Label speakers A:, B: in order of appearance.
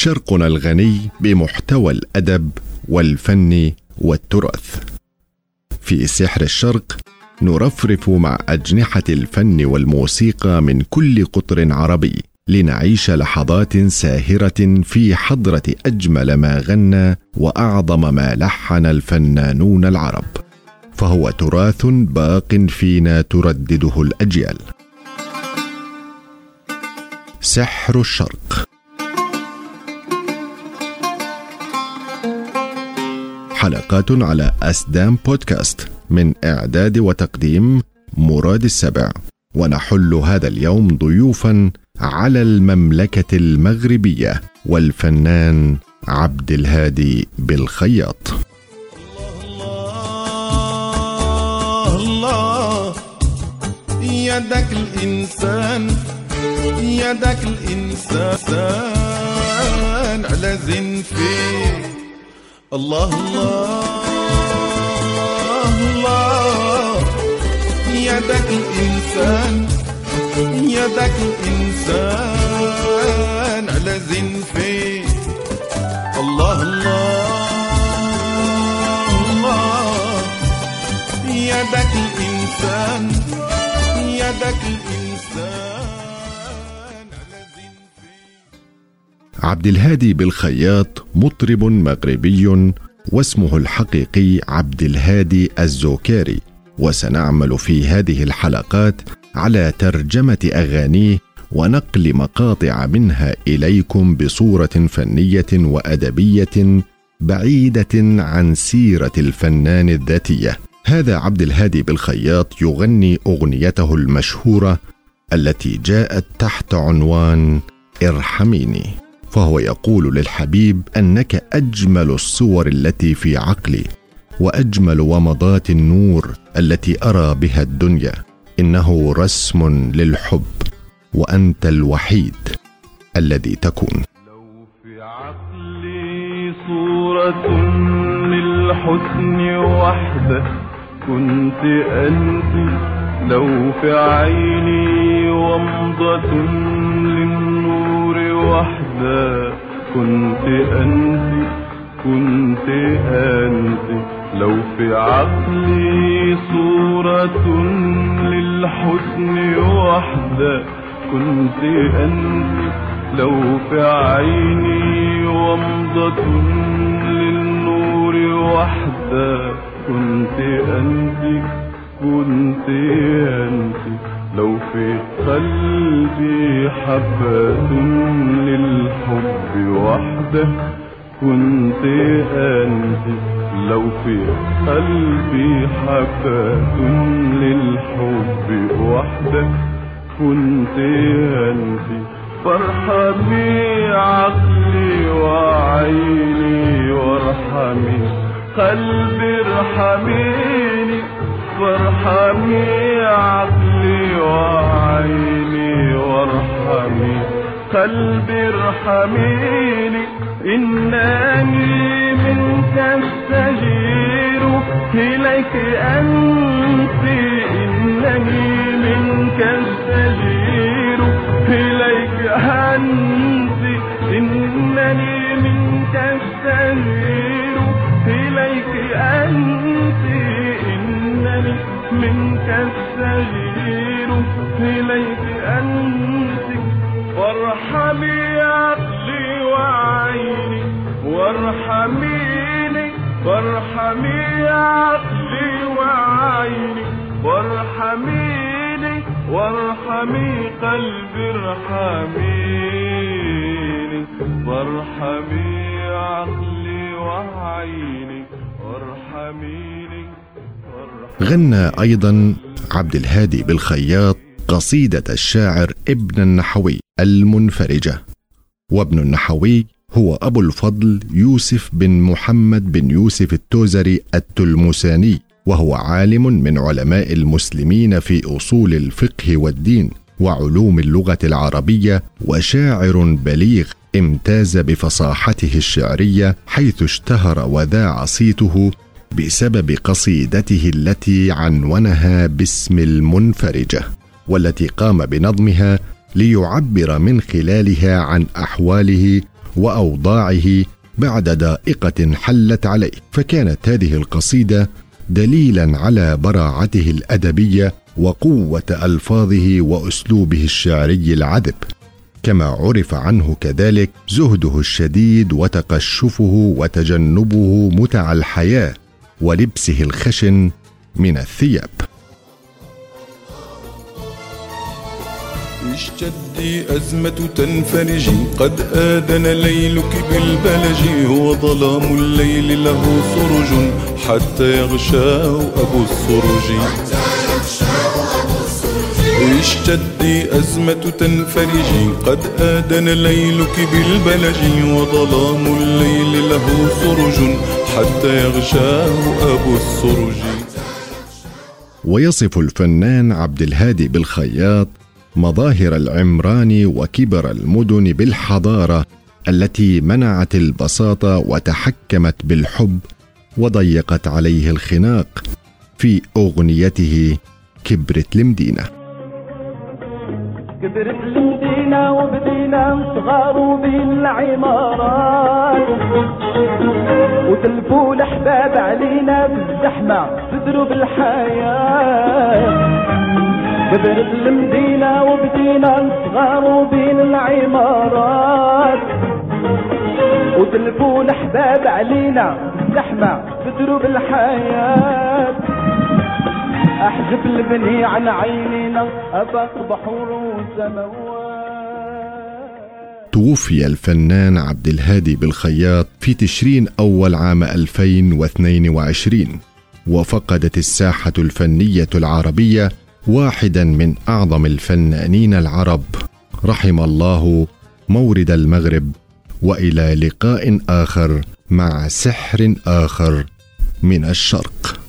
A: شرقنا الغني بمحتوى الأدب والفن والتراث. في سحر الشرق نرفرف مع أجنحة الفن والموسيقى من كل قطر عربي لنعيش لحظات ساهرة في حضرة أجمل ما غنى وأعظم ما لحن الفنانون العرب. فهو تراث باق فينا تردده الأجيال. سحر الشرق حلقات على أسدام بودكاست من إعداد وتقديم مراد السبع. ونحل هذا اليوم ضيوفا على المملكة المغربية والفنان عبد الهادي بالخياط.
B: الله الله يدك الإنسان يدك الإنسان على زنفي. الله الله الله. يدك الإنسان يدك الإنسان على زنفي الله الله الله. يدك الإنسان يدك الإنسان.
A: عبد الهادي بالخياط مطرب مغربي واسمه الحقيقي عبد الهادي الزوكاري وسنعمل في هذه الحلقات على ترجمة أغانيه ونقل مقاطع منها إليكم بصورة فنية وأدبية بعيدة عن سيرة الفنان الذاتية. هذا عبد الهادي بالخياط يغني أغنيته المشهورة التي جاءت تحت عنوان ارحميني. فهو يقول للحبيب أنك أجمل الصور التي في عقلي وأجمل ومضات النور التي أرى بها الدنيا. إنه رسم للحب وأنت الوحيد الذي تكون.
C: لو في عقلي صورة للحسن وحدة كنت أنت. لو في عيني وحدة كنت أنت كنت أنت لو في عقلي صورة للحسن وحدة كنت أنت لو في عيني ومضة للنور وحدة كنت أنت كنت أنت لو في قلبي حبة للحب وحده كنت أنت لو في قلبي حبة للحب وحده كنت أنت فارحمي عقلي وعيني وارحمي. قلبي ارحميني. فارحمي عقلي قلبي ارحميني إنني منك استجير إليك أنت إنني منك استجير إليك أنت إنني منك استجير إليك أنت إنني منك استجير إليك أنت وارحمي عقلي وعيني وارحميني وارحمي عقلي وعيني وارحميني وارحمي قلبي ارحميني وارحمي عقلي وعيني وارحميني.
A: غنى أيضا عبد الهادي بالخياط قصيدة الشاعر ابن النحوي المنفرجة. وابن النحوي هو أبو الفضل يوسف بن محمد بن يوسف التوزري التلمساني وهو عالم من علماء المسلمين في أصول الفقه والدين وعلوم اللغة العربية وشاعر بليغ امتاز بفصاحته الشعرية حيث اشتهر وذاع صيته بسبب قصيدته التي عنونها باسم المنفرجة. والتي قام بنظمها ليعبر من خلالها عن أحواله وأوضاعه بعد ضائقه حلت عليه. فكانت هذه القصيدة دليلا على براعته الأدبية وقوة ألفاظه وأسلوبه الشعري العذب. كما عرف عنه كذلك زهده الشديد وتقشفه وتجنبه متع الحياة ولبسه الخشن من الثياب.
C: اشتدي أزمة تنفرجي قد آذن ليلك بالبلج. هو ظلام الليل له سرج. حتى يغشاه أبو السرج. اشتدي أزمة تنفرجي قد آذن ليلك بالبلج. وظلام الليل له سرج. حتى يغشاه أبو السرج.
A: ويصف الفنان عبد الهادي بالخياط مظاهر العمران وكبر المدن بالحضارة التي منعت البساطة وتحكمت بالحب وضيقت عليه الخناق في أغنيته كبرت المدينة
D: كبرت المدينة وبدينا صغار بين العمارات وتلفوا الأحباب علينا في دروب الحياة كبرت المدينة وبدينا صغار بين العمارات. وتلفوا الأحباب علينا في الزحمة في دروب الحياة. احجب البني عن عينينا اباك بحور وسماوات
A: توفي الفنان عبد الهادي بالخياط في تشرين أول عام 2022 وفقدت الساحة الفنية العربية واحدا من أعظم الفنانين العرب. رحم الله مورد المغرب وإلى لقاء آخر مع سحر آخر من الشرق.